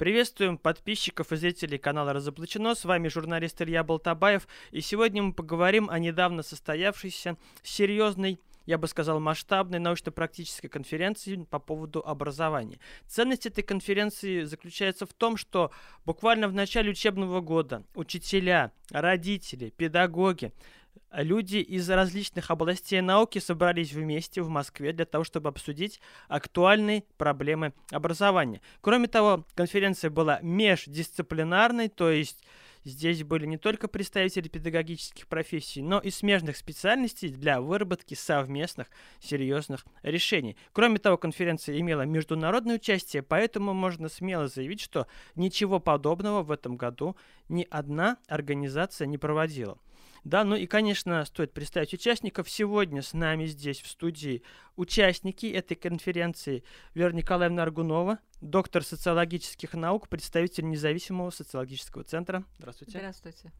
Приветствуем подписчиков и зрителей канала «Разоблачено». С вами журналист Илья Болтабаев. И сегодня мы поговорим о недавно состоявшейся серьезной я бы сказал, масштабной научно-практической конференции по поводу образования. Ценность этой конференции заключается в том, что буквально в начале учебного года учителя, родители, педагоги, люди из различных областей науки собрались вместе в Москве для того, чтобы обсудить актуальные проблемы образования. Кроме того, конференция была междисциплинарной, то есть здесь были не только представители педагогических профессий, но и смежных специальностей для выработки совместных серьезных решений. Кроме того, конференция имела международное участие, поэтому можно смело заявить, что ничего подобного в этом году ни одна организация не проводила. Да, ну и, конечно, стоит представить участников. Сегодня с нами здесь в студии участники этой конференции Вера Николаевна Аргунова, доктор социологических наук, представитель независимого социологического центра. Здравствуйте. Здравствуйте.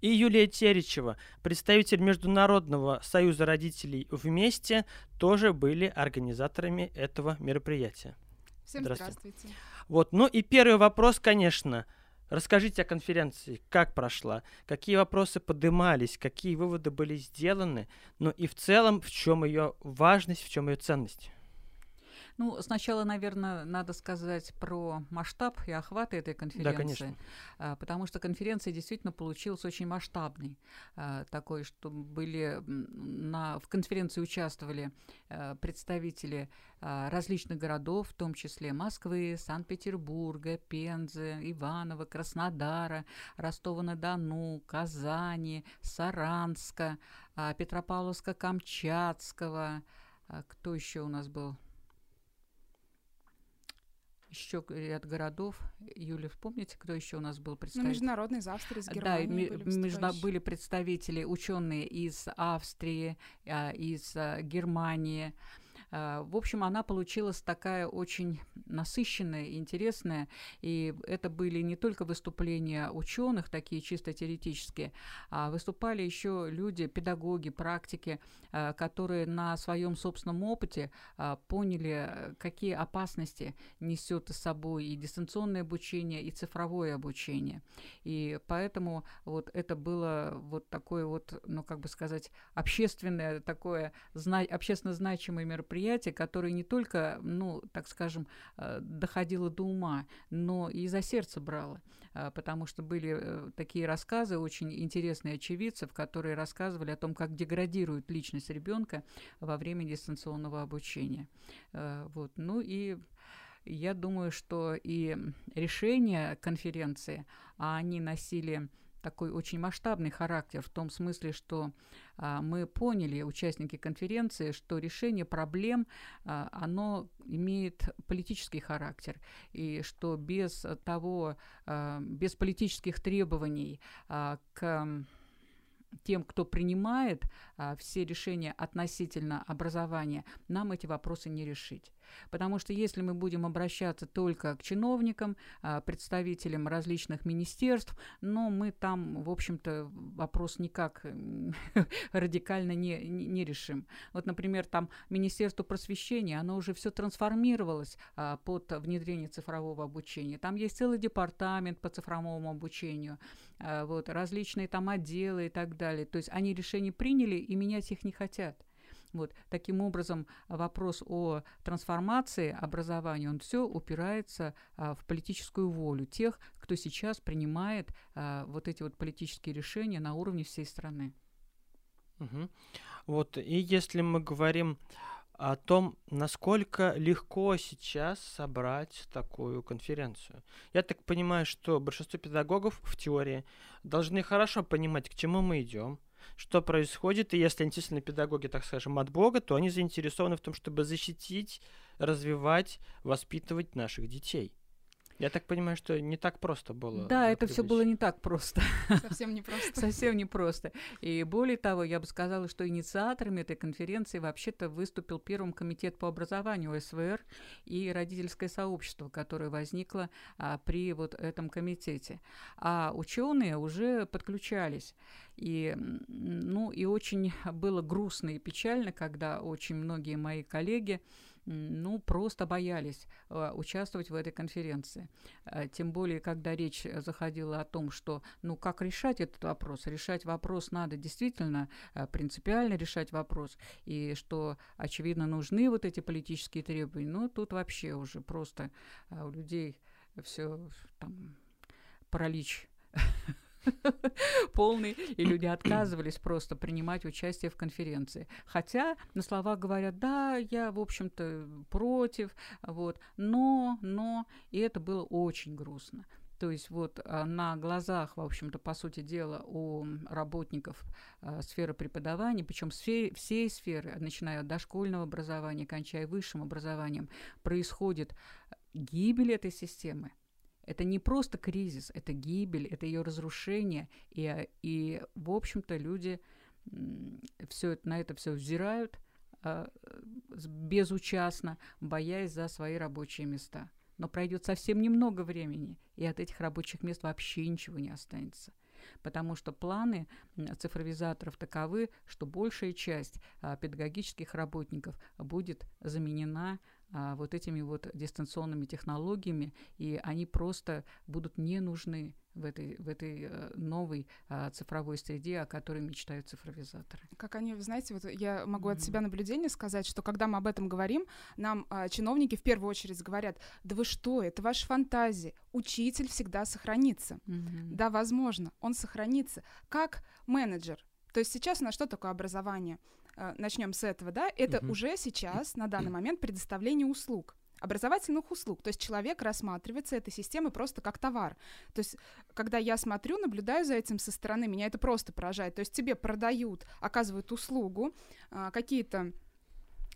И Юлия Теречева, представитель Международного союза родителей «Вместе», тоже были организаторами этого мероприятия. Всем здравствуйте. здравствуйте. Вот, ну и первый вопрос, конечно – Расскажите о конференции, как прошла, какие вопросы поднимались, какие выводы были сделаны, ну и в целом в чем ее важность, в чем ее ценность. Ну, сначала, наверное, надо сказать про масштаб и охват этой конференции. Да, конечно. А, потому что конференция действительно получилась очень масштабной. А, такой, что были на, в конференции участвовали а, представители различных городов, в том числе Москвы, Санкт-Петербурга, Пензы, Иванова, Краснодара, Ростова-на-Дону, Казани, Саранска, Петропавловска-Камчатского. Кто еще у нас был? Еще ряд городов. Юля, вспомните, кто еще у нас был представитель? Ну, международный из Австрии, из Германии Да, были, между, были представители, ученые из Австрии, а, из а, Германии, а, в общем, она получилась такая очень насыщенная, интересная, и это были не только выступления ученых, такие чисто теоретические, а выступали еще люди, педагоги, практики, а, которые на своем собственном опыте а, поняли, какие опасности несет с собой и дистанционное обучение, и цифровое обучение. И поэтому вот это было вот такое вот, ну, как бы сказать, общественное такое, общественно значимое мероприятие, мероприятие, которое не только, ну, так скажем, э, доходило до ума, но и за сердце брало, э, потому что были э, такие рассказы очень интересные очевидцев, которые рассказывали о том, как деградирует личность ребенка во время дистанционного обучения. Вот. Ну и я думаю, что и решения конференции, а они носили такой очень масштабный характер в том смысле, что а, мы поняли, участники конференции, что решение проблем, а, оно имеет политический характер, и что без того, а, без политических требований а, к тем, кто принимает а, все решения относительно образования, нам эти вопросы не решить. Потому что если мы будем обращаться только к чиновникам, а, представителям различных министерств, но мы там, в общем-то, вопрос никак радикально не, не решим. Вот, например, там Министерство просвещения, оно уже все трансформировалось а, под внедрение цифрового обучения. Там есть целый департамент по цифровому обучению, а, вот, различные там отделы и так далее. То есть они решения приняли и менять их не хотят. Вот. Таким образом, вопрос о трансформации образования, он все упирается а, в политическую волю тех, кто сейчас принимает а, вот эти вот политические решения на уровне всей страны. Угу. Вот, и если мы говорим о том, насколько легко сейчас собрать такую конференцию. Я так понимаю, что большинство педагогов в теории должны хорошо понимать, к чему мы идем, что происходит, и если они педагоги, так скажем, от Бога, то они заинтересованы в том, чтобы защитить, развивать, воспитывать наших детей. Я так понимаю, что не так просто было. Да, это все было не так просто. Совсем не просто. Совсем не просто. И более того, я бы сказала, что инициаторами этой конференции вообще-то выступил Первым комитет по образованию СВР и родительское сообщество, которое возникло а, при вот этом комитете. А ученые уже подключались. И, ну, и очень было грустно и печально, когда очень многие мои коллеги ну, просто боялись э, участвовать в этой конференции. Э, тем более, когда речь заходила о том, что, ну, как решать этот вопрос? Решать вопрос надо действительно э, принципиально решать вопрос, и что, очевидно, нужны вот эти политические требования. Ну, тут вообще уже просто у людей все там паралич полный, и люди отказывались просто принимать участие в конференции. Хотя на словах говорят, да, я, в общем-то, против, вот, но, но, и это было очень грустно. То есть вот а, на глазах, в общем-то, по сути дела, у работников а, сферы преподавания, причем сфере, всей сферы, начиная от дошкольного образования, кончая высшим образованием, происходит гибель этой системы. Это не просто кризис, это гибель, это ее разрушение. И, и в общем-то, люди все на это все взирают э, безучастно, боясь за свои рабочие места. Но пройдет совсем немного времени, и от этих рабочих мест вообще ничего не останется. Потому что планы цифровизаторов таковы, что большая часть а, педагогических работников будет заменена а, вот этими вот дистанционными технологиями, и они просто будут не нужны в этой, в этой э, новой а, цифровой среде, о которой мечтают цифровизаторы. Как они, вы знаете, вот я могу mm-hmm. от себя наблюдение сказать, что когда мы об этом говорим, нам а, чиновники в первую очередь говорят, да вы что, это ваша фантазия, учитель всегда сохранится. Mm-hmm. Да, возможно, он сохранится. Как менеджер, то есть сейчас у нас что такое образование? Э, начнем с этого, да, это угу. уже сейчас, на данный момент, предоставление услуг образовательных услуг. То есть человек рассматривается этой системой просто как товар. То есть, когда я смотрю, наблюдаю за этим со стороны, меня это просто поражает. То есть тебе продают, оказывают услугу, а, какие-то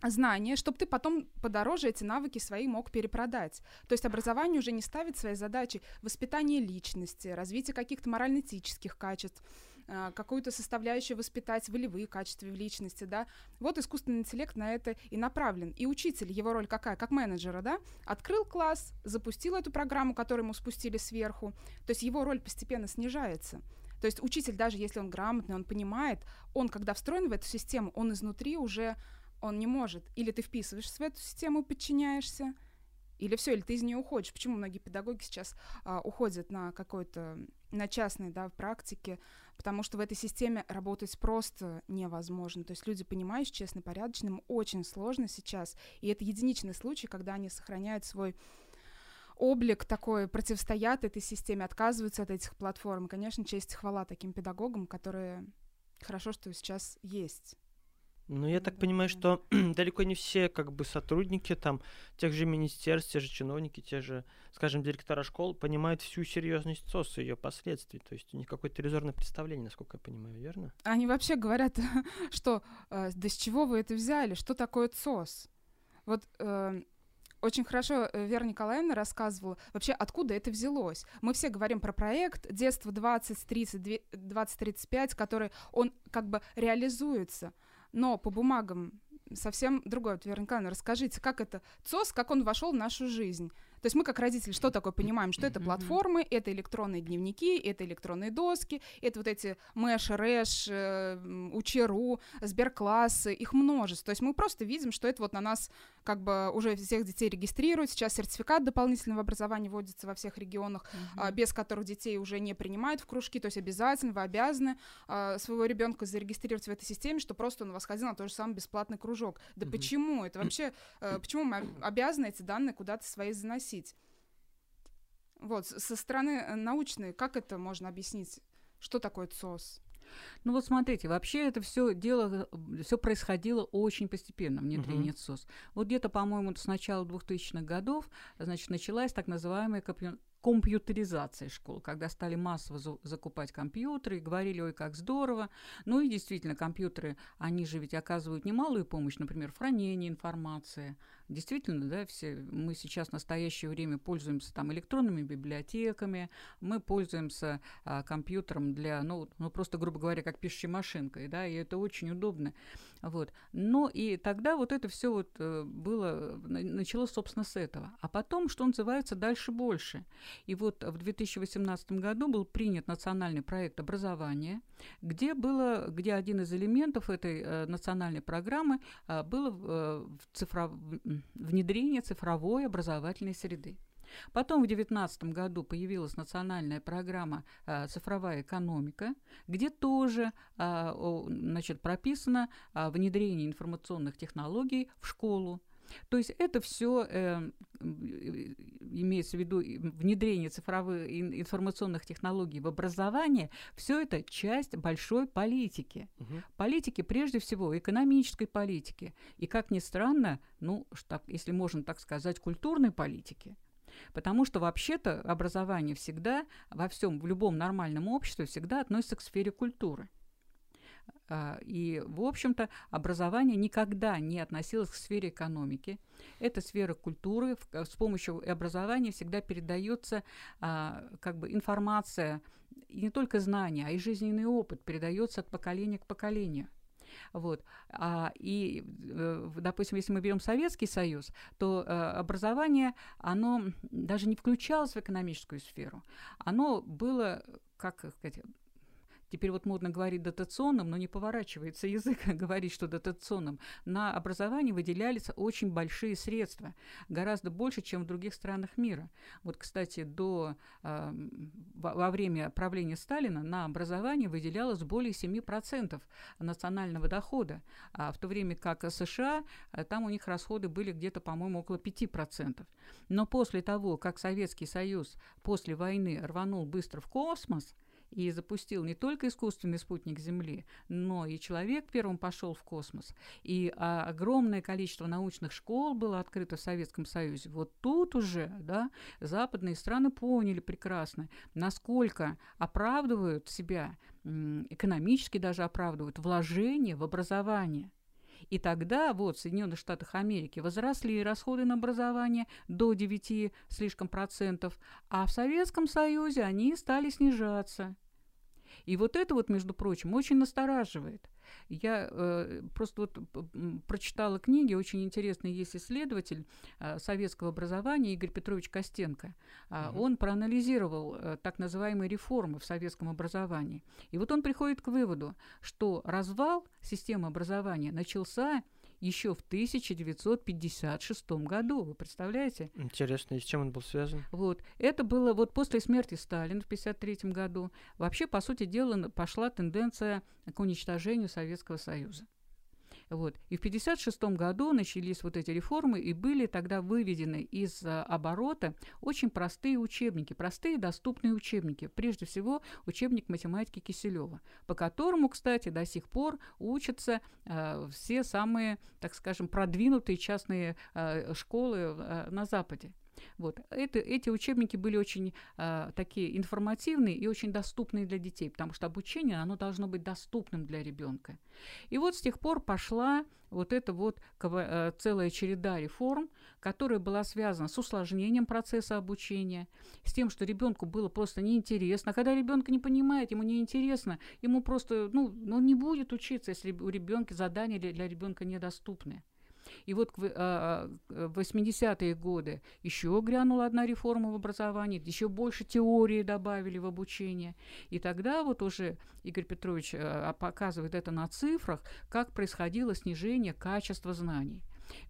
знания, чтобы ты потом подороже эти навыки свои мог перепродать. То есть образование уже не ставит своей задачей воспитание личности, развитие каких-то морально-этических качеств, какую-то составляющую воспитать, волевые качества в личности, да. Вот искусственный интеллект на это и направлен. И учитель, его роль какая? Как менеджера, да? Открыл класс, запустил эту программу, которую ему спустили сверху. То есть его роль постепенно снижается. То есть учитель, даже если он грамотный, он понимает, он, когда встроен в эту систему, он изнутри уже, он не может. Или ты вписываешься в эту систему, подчиняешься, или все, или ты из нее уходишь. Почему многие педагоги сейчас а, уходят на какой-то, на частной, да, практике, потому что в этой системе работать просто невозможно. То есть люди, понимающие, честно, порядочные, им очень сложно сейчас, и это единичный случай, когда они сохраняют свой облик такой, противостоят этой системе, отказываются от этих платформ. И, конечно, честь и хвала таким педагогам, которые хорошо, что сейчас есть. Ну, я так понимаю, что далеко не все как бы сотрудники там тех же министерств, те же чиновники, те же, скажем, директора школ понимают всю серьезность СОС и ее последствий. То есть у них какое-то иллюзорное представление, насколько я понимаю, верно? Они вообще говорят, что э, да с чего вы это взяли, что такое ЦОС? Вот э, очень хорошо э, Вера Николаевна рассказывала вообще, откуда это взялось. Мы все говорим про проект «Детство 2030», 2035, который, он как бы реализуется – но по бумагам совсем другое. Вот, Вера Николаевна, расскажите, как это ЦОС, как он вошел в нашу жизнь? То есть мы как родители что такое понимаем? Что это платформы, это электронные дневники, это электронные доски, это вот эти Мэш, Рэш, э, Учеру, Сберклассы, их множество. То есть мы просто видим, что это вот на нас как бы уже всех детей регистрируют. Сейчас сертификат дополнительного образования вводится во всех регионах, mm-hmm. без которых детей уже не принимают в кружки. То есть обязательно вы обязаны а, своего ребенка зарегистрировать в этой системе, что просто он у вас ходил на тот же самый бесплатный кружок. Да mm-hmm. почему? Это вообще... Э, почему мы обязаны эти данные куда-то свои заносить? Вот, со стороны э, научной, как это можно объяснить? Что такое ЦОС? Ну вот смотрите, вообще это все дело, все происходило очень постепенно, внедрение uh-huh. ЦОС. Вот где-то, по-моему, с начала 2000-х годов, значит, началась так называемая компьютеризации школ, когда стали массово за закупать компьютеры и говорили, ой, как здорово. Ну и действительно, компьютеры, они же ведь оказывают немалую помощь, например, в хранении информации, Действительно, да, все мы сейчас в настоящее время пользуемся там электронными библиотеками, мы пользуемся а, компьютером для, ну, ну, просто, грубо говоря, как пишущей машинкой, да, и это очень удобно. Вот. Но и тогда вот это все вот э, было, началось, собственно, с этого. А потом, что называется, дальше больше. И вот в 2018 году был принят национальный проект образования, где было, где один из элементов этой э, национальной программы э, было э, в цифров внедрение цифровой образовательной среды. Потом в 2019 году появилась национальная программа а, «Цифровая экономика», где тоже а, значит, прописано а, внедрение информационных технологий в школу. То есть это все э, имеется в виду внедрение цифровых информационных технологий в образование, все это часть большой политики. Угу. Политики, прежде всего, экономической политики. И, как ни странно, ну, что, если можно так сказать, культурной политики. Потому что вообще-то образование всегда во всем, в любом нормальном обществе всегда относится к сфере культуры. А, и, в общем-то, образование никогда не относилось к сфере экономики. Это сфера культуры. С помощью образования всегда передается а, как бы информация, и не только знания, а и жизненный опыт передается от поколения к поколению. Вот. А, и, э, допустим, если мы берем Советский Союз, то э, образование, оно даже не включалось в экономическую сферу. Оно было, как сказать, Теперь вот модно говорить дотационным, но не поворачивается язык говорить, что дотационным. На образование выделялись очень большие средства, гораздо больше, чем в других странах мира. Вот, кстати, до, э, во время правления Сталина на образование выделялось более 7% национального дохода, а в то время как США, э, там у них расходы были где-то, по-моему, около 5%. Но после того, как Советский Союз после войны рванул быстро в космос, и запустил не только искусственный спутник Земли, но и человек первым пошел в космос. И а, огромное количество научных школ было открыто в Советском Союзе. Вот тут уже да, западные страны поняли прекрасно, насколько оправдывают себя, экономически даже оправдывают вложения в образование. И тогда вот в Соединенных Штатах Америки возросли расходы на образование до 9 слишком процентов, а в Советском Союзе они стали снижаться. И вот это вот, между прочим, очень настораживает. Я э, просто вот прочитала книги, очень интересный есть исследователь э, советского образования Игорь Петрович Костенко. Э, угу. Он проанализировал э, так называемые реформы в советском образовании. И вот он приходит к выводу, что развал системы образования начался еще в 1956 году. Вы представляете? Интересно, и с чем он был связан? Вот. Это было вот после смерти Сталина в 1953 году. Вообще, по сути дела, пошла тенденция к уничтожению Советского Союза. Вот. И в 1956 году начались вот эти реформы, и были тогда выведены из а, оборота очень простые учебники, простые доступные учебники. Прежде всего, учебник математики Киселева, по которому, кстати, до сих пор учатся э, все самые, так скажем, продвинутые частные э, школы э, на Западе. Вот. Это, эти учебники были очень э, такие информативные и очень доступные для детей, потому что обучение, оно должно быть доступным для ребенка. И вот с тех пор пошла вот эта вот э, целая череда реформ, которая была связана с усложнением процесса обучения, с тем, что ребенку было просто неинтересно. А когда ребенка не понимает, ему неинтересно, ему просто, ну, он не будет учиться, если у ребенка задания для ребенка недоступны. И вот в 80-е а, годы еще грянула одна реформа в образовании, еще больше теории добавили в обучение. И тогда вот уже Игорь Петрович а, показывает это на цифрах, как происходило снижение качества знаний.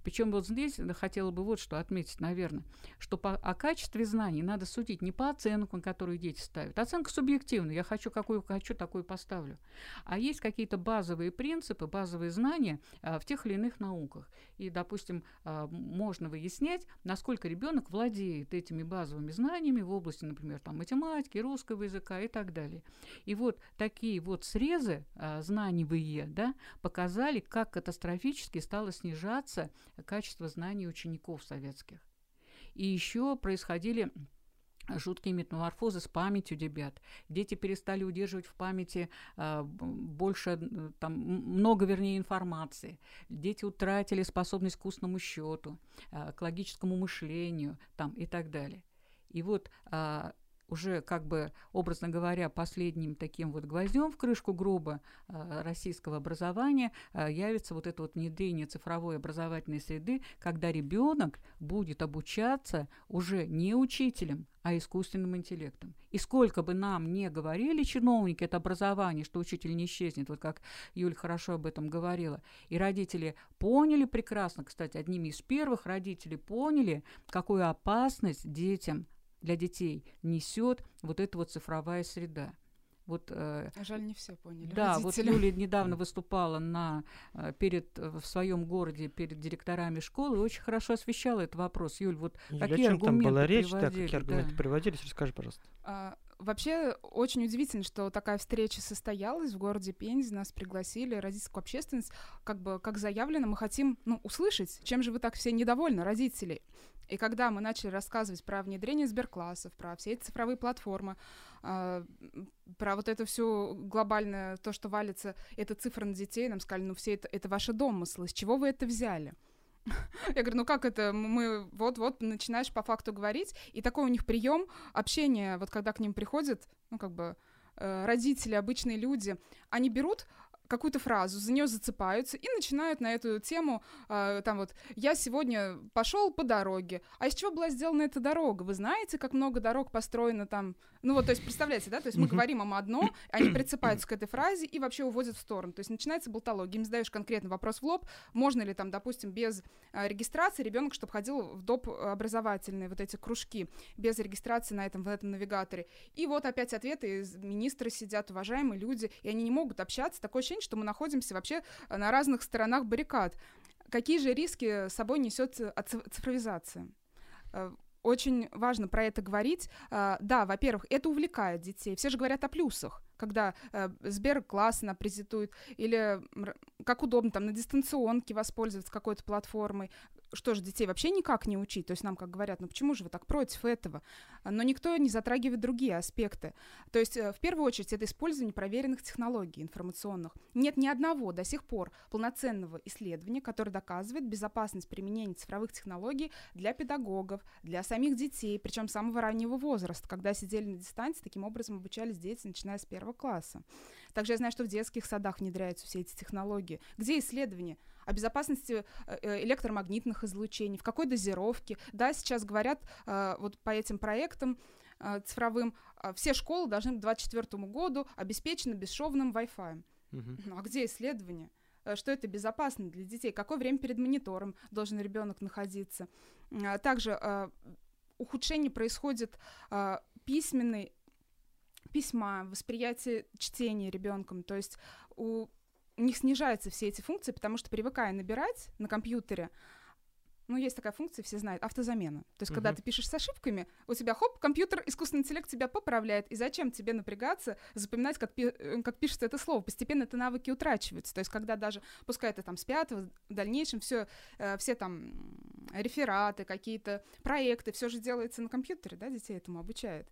Причем вот здесь хотела бы вот что отметить, наверное, что по, о качестве знаний надо судить не по оценкам, которые дети ставят. Оценка субъективная, я хочу какую хочу, такую поставлю. А есть какие-то базовые принципы, базовые знания а, в тех или иных науках. И, допустим, а, можно выяснять, насколько ребенок владеет этими базовыми знаниями в области, например, там, математики, русского языка и так далее. И вот такие вот срезы а, знаниевые да, показали, как катастрофически стало снижаться качество знаний учеников советских. И еще происходили жуткие метаморфозы с памятью ребят. Дети перестали удерживать в памяти э, больше, там, много, вернее, информации. Дети утратили способность к устному счету, э, к логическому мышлению там, и так далее. И вот э, уже как бы, образно говоря, последним таким вот гвоздем в крышку гроба э, российского образования э, явится вот это вот внедрение цифровой образовательной среды, когда ребенок будет обучаться уже не учителем, а искусственным интеллектом. И сколько бы нам не говорили чиновники это образование, что учитель не исчезнет, вот как Юль хорошо об этом говорила, и родители поняли прекрасно, кстати, одними из первых родителей поняли, какую опасность детям для детей несет вот эта вот цифровая среда. Вот, э, Жаль, не все поняли. Да, родители. вот Юлия недавно выступала на, э, перед, э, в своем городе перед директорами школы и очень хорошо освещала этот вопрос. Юль, вот Юль, какие о чем аргументы там была речь, приводили? да, какие аргументы да. приводились, расскажи, пожалуйста. А, Вообще очень удивительно, что такая встреча состоялась в городе Пензе, нас пригласили, родительскую общественность, как бы, как заявлено, мы хотим, ну, услышать, чем же вы так все недовольны, родители. И когда мы начали рассказывать про внедрение сберклассов, про все эти цифровые платформы, э, про вот это все глобальное, то, что валится, это цифры на детей, нам сказали, ну все это, это ваши домыслы, с чего вы это взяли? Я говорю, ну как это? Мы вот-вот начинаешь по факту говорить, и такой у них прием общения, вот когда к ним приходят, ну как бы э, родители, обычные люди, они берут какую-то фразу, за нее зацепаются и начинают на эту тему, э, там вот, я сегодня пошел по дороге, а из чего была сделана эта дорога? Вы знаете, как много дорог построено там? Ну вот, то есть, представляете, да, то есть мы говорим им одно, они прицепаются к этой фразе и вообще уводят в сторону. То есть начинается болтология, им задаешь конкретный вопрос в лоб, можно ли там, допустим, без э, регистрации ребенок, чтобы ходил в доп. образовательные вот эти кружки, без регистрации на этом, в этом навигаторе. И вот опять ответы, министры сидят, уважаемые люди, и они не могут общаться, такое ощущение, ощущение, что мы находимся вообще э, на разных сторонах баррикад. Какие же риски с собой несет э, цифровизация? Э, очень важно про это говорить. Да, во-первых, это увлекает детей. Все же говорят о плюсах когда э, Сбер классно презентует, или как удобно там на дистанционке воспользоваться какой-то платформой, что же, детей вообще никак не учить? То есть нам как говорят, ну почему же вы так против этого? Но никто не затрагивает другие аспекты. То есть э, в первую очередь это использование проверенных технологий информационных. Нет ни одного до сих пор полноценного исследования, которое доказывает безопасность применения цифровых технологий для педагогов, для самих детей, причем самого раннего возраста, когда сидели на дистанции, таким образом обучались дети, начиная с первого класса. Также я знаю, что в детских садах внедряются все эти технологии. Где исследования? о безопасности э, э, электромагнитных излучений, в какой дозировке. Да, сейчас говорят э, вот по этим проектам цифровым, все школы должны к 2024 году обеспечены бесшовным Wi-Fi. Угу. Ну а где исследования? что это безопасно для детей, какое время перед монитором должен ребенок находиться. Также ухудшение происходит письменной письма, восприятие чтения ребенком. То есть у у них снижаются все эти функции, потому что привыкая набирать на компьютере, ну, есть такая функция, все знают, автозамена. То есть, uh-huh. когда ты пишешь с ошибками, у тебя, хоп, компьютер, искусственный интеллект тебя поправляет. И зачем тебе напрягаться, запоминать, как, пи- э, как пишется это слово? Постепенно это навыки утрачиваются. То есть, когда даже, пускай это там с пятого, в дальнейшем все, э, все там рефераты, какие-то проекты, все же делается на компьютере, да, детей этому обучают.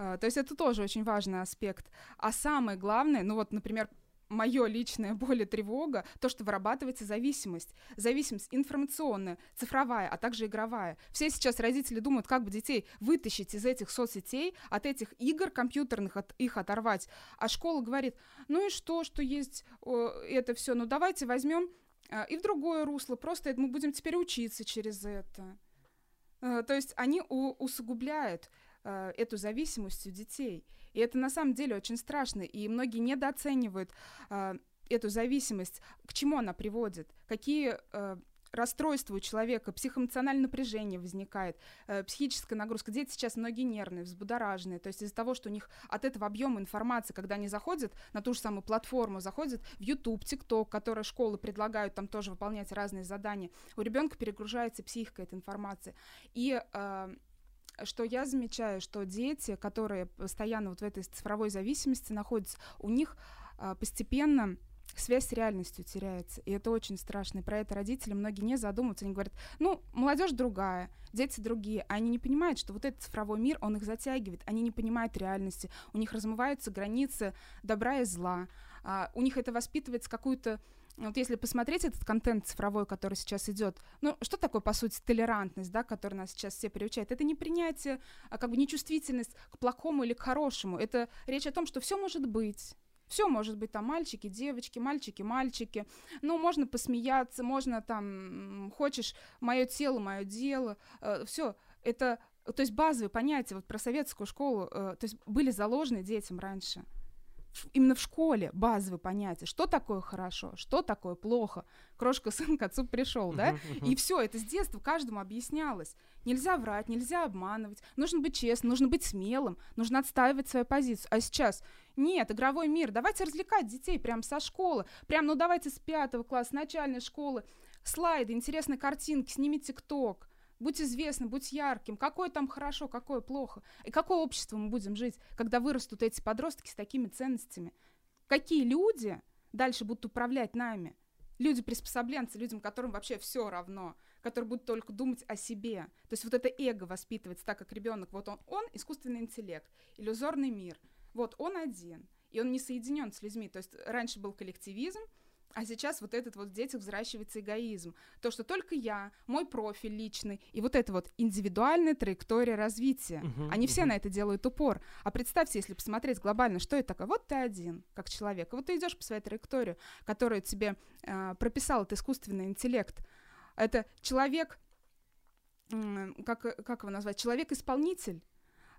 Uh, то есть это тоже очень важный аспект. А самое главное, ну вот, например, мое личное боль и тревога, то, что вырабатывается зависимость. Зависимость информационная, цифровая, а также игровая. Все сейчас родители думают, как бы детей вытащить из этих соцсетей, от этих игр компьютерных, от, их оторвать. А школа говорит, ну и что, что есть это все, ну давайте возьмем э, и в другое русло, просто мы будем теперь учиться через это. Э, то есть они усугубляют э, эту зависимость у детей. И это на самом деле очень страшно, и многие недооценивают э, эту зависимость, к чему она приводит, какие э, расстройства у человека, психоэмоциональное напряжение возникает, э, психическая нагрузка. Дети сейчас многие нервные, взбудораженные, то есть из-за того, что у них от этого объема информации, когда они заходят на ту же самую платформу, заходят в YouTube, TikTok, которые школы предлагают там тоже выполнять разные задания, у ребенка перегружается психика этой информации. И э, что я замечаю, что дети, которые постоянно вот в этой цифровой зависимости находятся, у них а, постепенно связь с реальностью теряется. И это очень страшно. И про это родители многие не задумываются. Они говорят, ну, молодежь другая, дети другие. А они не понимают, что вот этот цифровой мир, он их затягивает. Они не понимают реальности. У них размываются границы добра и зла. А, у них это воспитывается какую-то вот если посмотреть этот контент цифровой, который сейчас идет, ну, что такое, по сути, толерантность, да, которая нас сейчас все приучает? Это не принятие, а как бы не чувствительность к плохому или к хорошему. Это речь о том, что все может быть. Все может быть там мальчики, девочки, мальчики, мальчики. Ну, можно посмеяться, можно там, хочешь, мое тело, мое дело. Э, все, это, то есть базовые понятия вот про советскую школу, э, то есть были заложены детям раньше именно в школе базовые понятия, что такое хорошо, что такое плохо. Крошка сын к отцу пришел, да? И все, это с детства каждому объяснялось. Нельзя врать, нельзя обманывать, нужно быть честным, нужно быть смелым, нужно отстаивать свою позицию. А сейчас нет, игровой мир, давайте развлекать детей прямо со школы, прям, ну давайте с пятого класса, начальной школы, слайды, интересные картинки, сними тикток, будь известным, будь ярким, какое там хорошо, какое плохо, и какое общество мы будем жить, когда вырастут эти подростки с такими ценностями. Какие люди дальше будут управлять нами? Люди-приспособленцы, людям, которым вообще все равно, которые будут только думать о себе. То есть вот это эго воспитывается так, как ребенок. Вот он, он искусственный интеллект, иллюзорный мир. Вот он один, и он не соединен с людьми. То есть раньше был коллективизм, а сейчас вот этот вот в детях взращивается эгоизм. То, что только я, мой профиль личный, и вот это вот индивидуальная траектория развития. Uh-huh, Они uh-huh. все на это делают упор. А представьте, если посмотреть глобально, что это такое? Вот ты один, как человек. И вот ты идешь по своей траектории, которую тебе э, прописал этот искусственный интеллект. Это человек, э, как, как его назвать? Человек-исполнитель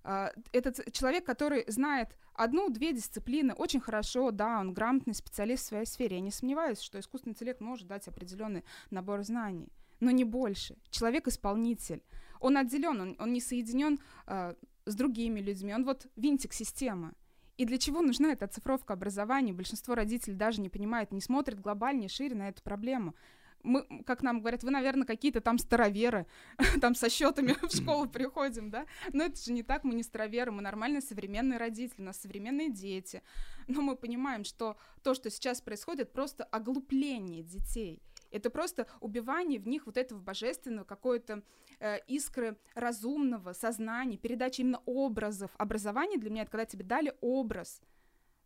этот человек, который знает одну-две дисциплины очень хорошо, да, он грамотный специалист в своей сфере. Я не сомневаюсь, что искусственный интеллект может дать определенный набор знаний, но не больше. Человек-исполнитель. Он отделен, он, он не соединен э, с другими людьми, он вот винтик системы. И для чего нужна эта оцифровка образования? Большинство родителей даже не понимает, не смотрит глобальнее, шире на эту проблему мы, как нам говорят, вы, наверное, какие-то там староверы, там со счетами в школу приходим, да? Но это же не так, мы не староверы, мы нормальные современные родители, у нас современные дети. Но мы понимаем, что то, что сейчас происходит, просто оглупление детей. Это просто убивание в них вот этого божественного, какой-то э, искры разумного сознания, передача именно образов. Образование для меня это когда тебе дали образ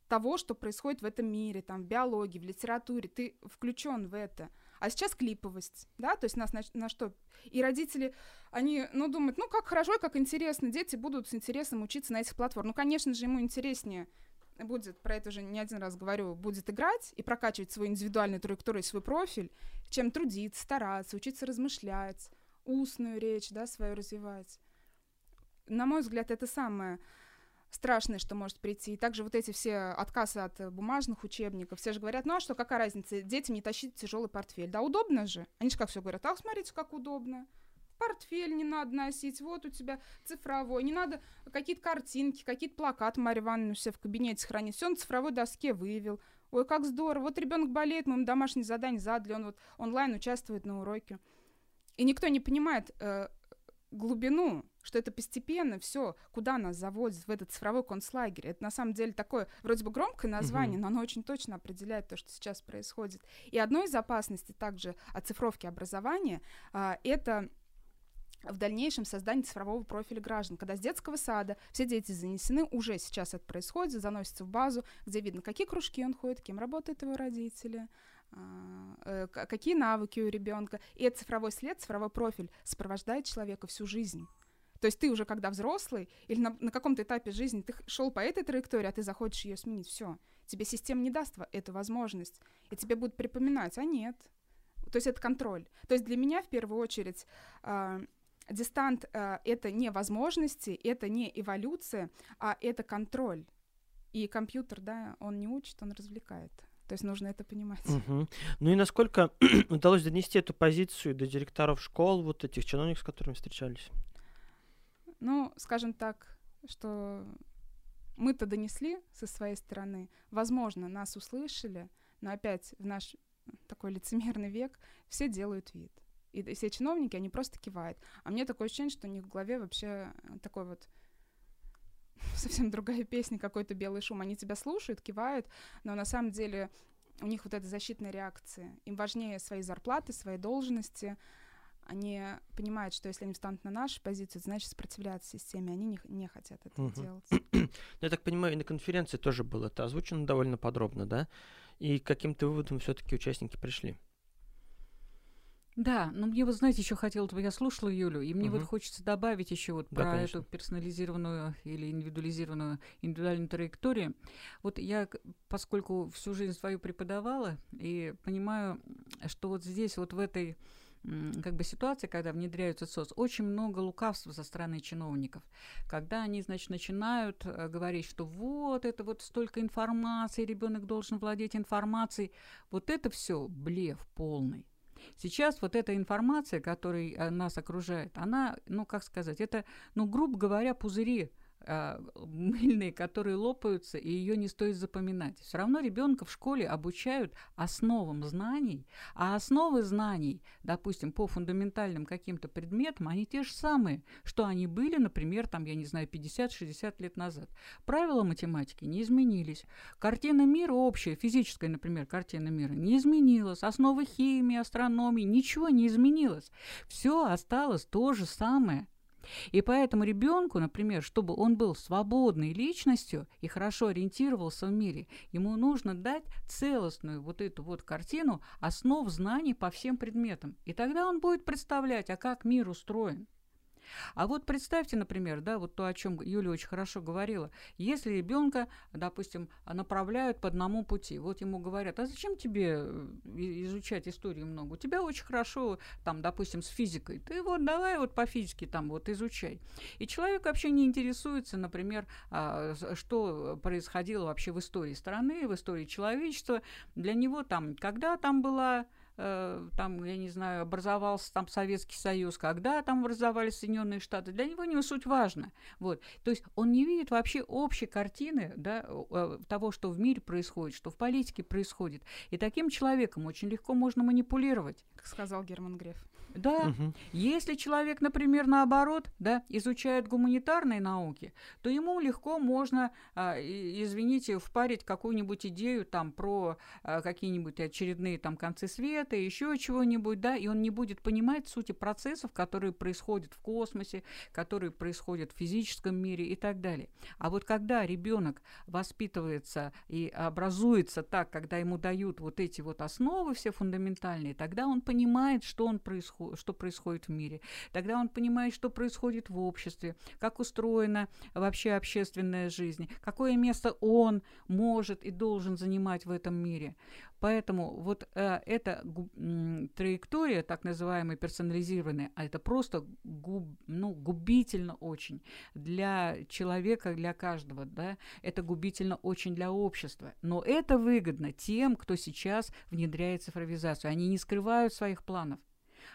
того, что происходит в этом мире, там, в биологии, в литературе, ты включен в это. А сейчас клиповость, да, то есть нас на, на что? И родители, они, ну, думают, ну, как хорошо, как интересно, дети будут с интересом учиться на этих платформах. Ну, конечно же, ему интереснее будет, про это уже не один раз говорю, будет играть и прокачивать свою индивидуальную траекторию, свой профиль, чем трудиться, стараться, учиться размышлять, устную речь, да, свою развивать. На мой взгляд, это самое страшное, что может прийти. И также вот эти все отказы от э, бумажных учебников. Все же говорят, ну а что, какая разница, детям не тащить тяжелый портфель. Да, удобно же. Они же как все говорят, ах, смотрите, как удобно. Портфель не надо носить, вот у тебя цифровой, не надо какие-то картинки, какие-то плакаты Марья Ивановна все в кабинете хранить, все на цифровой доске вывел. Ой, как здорово, вот ребенок болеет, мы ему домашнее задание задали, он вот онлайн участвует на уроке. И никто не понимает, э, глубину, что это постепенно все, куда нас заводит в этот цифровой концлагерь. Это на самом деле такое вроде бы громкое название, но оно очень точно определяет то, что сейчас происходит. И одной из опасностей также оцифровки образования а, это в дальнейшем создание цифрового профиля граждан, когда с детского сада все дети занесены, уже сейчас это происходит, заносятся в базу, где видно, какие кружки он ходит, кем работают его родители, а, э, какие навыки у ребенка. И этот цифровой след, цифровой профиль сопровождает человека всю жизнь. То есть ты уже когда взрослый или на, на каком-то этапе жизни ты шел по этой траектории, а ты захочешь ее сменить, все, тебе система не даст эту возможность, и тебе будут припоминать, а нет. То есть это контроль. То есть для меня в первую очередь э, дистант э, это не возможности, это не эволюция, а это контроль. И компьютер, да, он не учит, он развлекает. То есть нужно это понимать. Угу. Ну и насколько удалось донести эту позицию до директоров школ, вот этих чиновников, с которыми встречались? Ну, скажем так, что мы-то донесли со своей стороны. Возможно, нас услышали, но опять в наш такой лицемерный век все делают вид. И все чиновники, они просто кивают. А мне такое ощущение, что у них в голове вообще такой вот совсем другая песня, какой-то белый шум. Они тебя слушают, кивают, но на самом деле у них вот эта защитная реакция. Им важнее свои зарплаты, свои должности. Они понимают, что если они встанут на нашу позицию, значит сопротивляться системе. Они не, не хотят этого uh-huh. делать. Ну, я так понимаю, и на конференции тоже было это озвучено довольно подробно, да? и к каким-то выводам все-таки участники пришли. Да, но мне вот, знаете, еще хотелось бы, я слушала Юлю, и мне угу. вот хочется добавить еще вот да, про конечно. эту персонализированную или индивидуализированную индивидуальную траекторию. Вот я, поскольку всю жизнь свою преподавала, и понимаю, что вот здесь, вот в этой как бы ситуации, когда внедряются СОС, очень много лукавства со стороны чиновников. Когда они, значит, начинают э, говорить, что вот это вот столько информации, ребенок должен владеть информацией, вот это все блеф полный. Сейчас вот эта информация, которая э, нас окружает, она, ну, как сказать, это, ну, грубо говоря, пузыри, э, мыльные, которые лопаются, и ее не стоит запоминать. Все равно ребенка в школе обучают основам знаний, а основы знаний, допустим, по фундаментальным каким-то предметам, они те же самые, что они были, например, там, я не знаю, 50-60 лет назад. Правила математики не изменились. Картина мира общая, физическая, например, картина мира не изменилась. Основы химии, астрономии, ничего не изменилось. Все осталось то же самое. И поэтому ребенку, например, чтобы он был свободной личностью и хорошо ориентировался в мире, ему нужно дать целостную вот эту вот картину основ знаний по всем предметам. И тогда он будет представлять, а как мир устроен. А вот представьте, например, да, вот то, о чем Юля очень хорошо говорила, если ребенка, допустим, направляют по одному пути, вот ему говорят, а зачем тебе э, изучать историю много? У тебя очень хорошо, там, допустим, с физикой, ты вот давай вот по физике там вот изучай. И человек вообще не интересуется, например, а, что происходило вообще в истории страны, в истории человечества. Для него там, когда там была э, там, я не знаю, образовался там Советский Союз, когда там образовались Соединенные Штаты, для него не суть важно. Вот. То есть он не видит вообще общей картины да, э, того, что в мире происходит, что в политике происходит. И таким человеком очень легко можно манипулировать. Как сказал Герман Греф. Да, угу. если человек, например, наоборот, да, изучает гуманитарные науки, то ему легко можно, а, извините, впарить какую-нибудь идею там про а, какие-нибудь очередные там концы света, еще чего-нибудь, да, и он не будет понимать сути процессов, которые происходят в космосе, которые происходят в физическом мире и так далее. А вот когда ребенок воспитывается и образуется так, когда ему дают вот эти вот основы все фундаментальные, тогда он понимает, что он происходит что происходит в мире. Тогда он понимает, что происходит в обществе, как устроена вообще общественная жизнь, какое место он может и должен занимать в этом мире. Поэтому вот э, эта м, траектория, так называемая персонализированная, а это просто губ, ну, губительно очень для человека, для каждого, да, это губительно очень для общества. Но это выгодно тем, кто сейчас внедряет цифровизацию. Они не скрывают своих планов.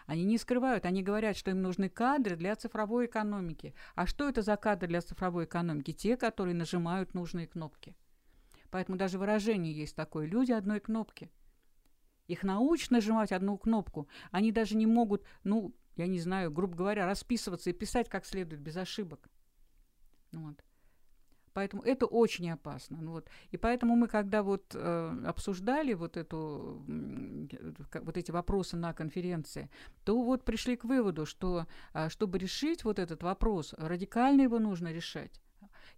Они не скрывают, они говорят, что им нужны кадры для цифровой экономики. А что это за кадры для цифровой экономики? Те, которые нажимают нужные кнопки. Поэтому даже выражение есть такое. Люди одной кнопки. Их научат нажимать одну кнопку. Они даже не могут, ну, я не знаю, грубо говоря, расписываться и писать как следует, без ошибок. Вот. Поэтому это очень опасно. Ну, вот. И поэтому мы, когда вот э, обсуждали вот, эту, вот эти вопросы на конференции, то вот пришли к выводу, что э, чтобы решить вот этот вопрос, радикально его нужно решать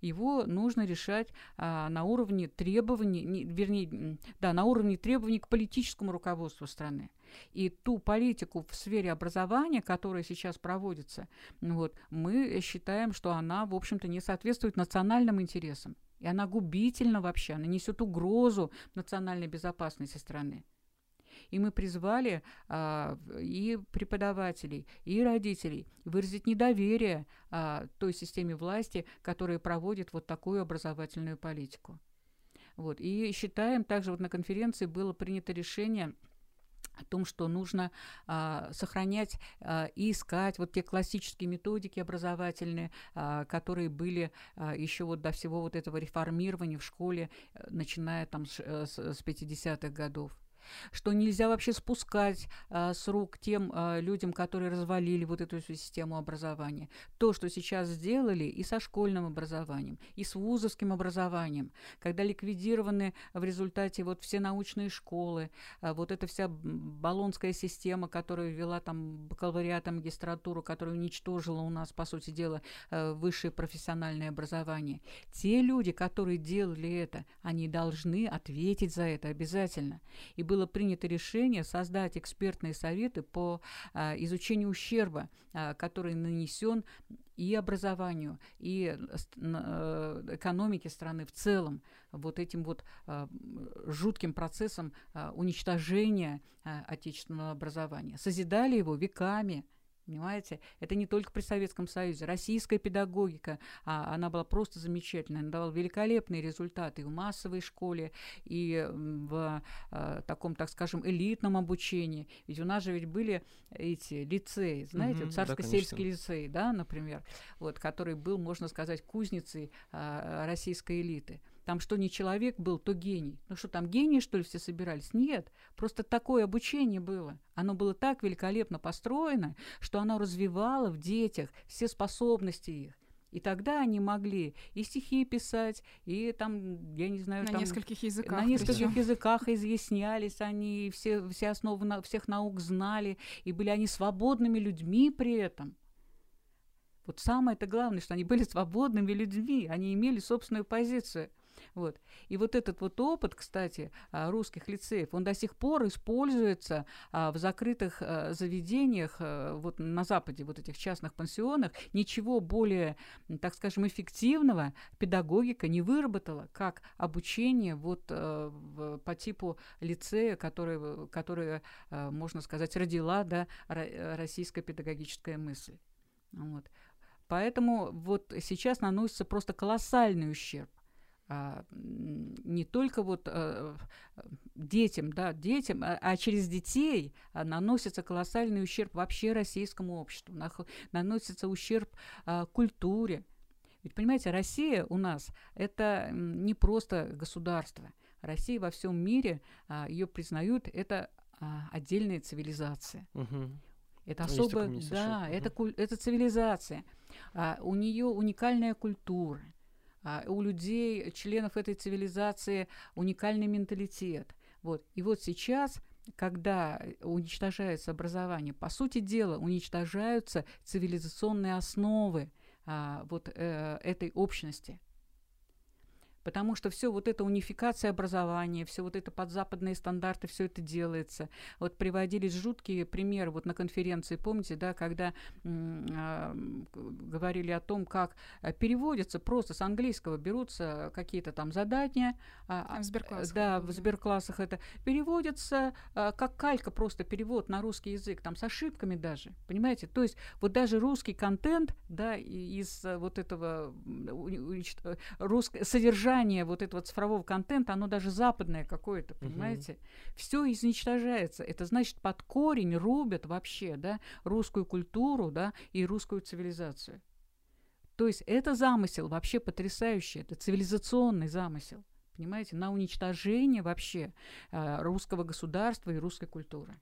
его нужно решать а, на уровне требований, не, вернее, да, на уровне требований к политическому руководству страны. И ту политику в сфере образования, которая сейчас проводится, ну вот, мы считаем, что она, в общем-то, не соответствует национальным интересам. И она губительна вообще, она несет угрозу национальной безопасности страны. И мы призвали а, и преподавателей, и родителей выразить недоверие а, той системе власти, которая проводит вот такую образовательную политику. Вот. И считаем, также вот на конференции было принято решение о том, что нужно а, сохранять а, и искать вот те классические методики образовательные, а, которые были а, еще вот до всего вот этого реформирования в школе, начиная там с, с, с 50-х годов. Что нельзя вообще спускать а, с рук тем а, людям, которые развалили вот эту систему образования. То, что сейчас сделали и со школьным образованием, и с вузовским образованием, когда ликвидированы в результате вот все научные школы, а, вот эта вся баллонская система, которая ввела там бакалавриат, магистратуру, которая уничтожила у нас, по сути дела, а, высшее профессиональное образование. Те люди, которые делали это, они должны ответить за это обязательно. И было принято решение создать экспертные советы по а, изучению ущерба, а, который нанесен и образованию, и э, экономике страны в целом вот этим вот э, жутким процессом уничтожения отечественного образования. Созидали его веками, Понимаете? Это не только при Советском Союзе. Российская педагогика, а, она была просто замечательная. Она давала великолепные результаты и в массовой школе, и в а, таком, так скажем, элитном обучении. Ведь у нас же ведь были эти лицеи, знаете, вот царско-сельский да, лицей, да, например, вот, который был, можно сказать, кузницей а, российской элиты. Там что не человек был, то гений. Ну что, там гении, что ли, все собирались? Нет. Просто такое обучение было. Оно было так великолепно построено, что оно развивало в детях все способности их. И тогда они могли и стихи писать, и там, я не знаю, на там, нескольких языках. На нескольких причем. языках изъяснялись они, все, все основы на, всех наук знали, и были они свободными людьми при этом. Вот самое это главное, что они были свободными людьми, они имели собственную позицию – вот. И вот этот вот опыт, кстати, а, русских лицеев, он до сих пор используется а, в закрытых а, заведениях вот на Западе, вот этих частных пансионах. Ничего более, так скажем, эффективного педагогика не выработала, как обучение вот по типу лицея, который, который можно сказать, родила да, российская педагогическая мысль. Вот. Поэтому вот сейчас наносится просто колоссальный ущерб а, не только вот а, детям, да, детям, а, а через детей наносится колоссальный ущерб вообще российскому обществу, на, наносится ущерб а, культуре. Ведь, понимаете, Россия у нас – это не просто государство. Россия во всем мире, а, ее признают, это а, отдельная цивилизация. Угу. Это особо, да, угу. это, это цивилизация. А, у нее уникальная культура у людей, членов этой цивилизации, уникальный менталитет. Вот. И вот сейчас когда уничтожается образование, по сути дела, уничтожаются цивилизационные основы а, вот э, этой общности. Потому что все вот это унификация образования, все вот это под западные стандарты, все это делается. Вот приводились жуткие примеры вот на конференции, помните, да, когда э, говорили о том, как э, переводятся просто с английского, берутся какие-то там задания. А, в сберклассах. Да, в сберклассах это переводится э, как калька, просто перевод на русский язык, там с ошибками даже, понимаете? То есть вот даже русский контент, да, из э, вот этого э, русского содержания содержание вот этого цифрового контента, оно даже западное какое-то, понимаете? Угу. Все изничтожается. Это значит, под корень рубят вообще, да, русскую культуру, да, и русскую цивилизацию. То есть это замысел вообще потрясающий, это цивилизационный замысел, понимаете, на уничтожение вообще э, русского государства и русской культуры.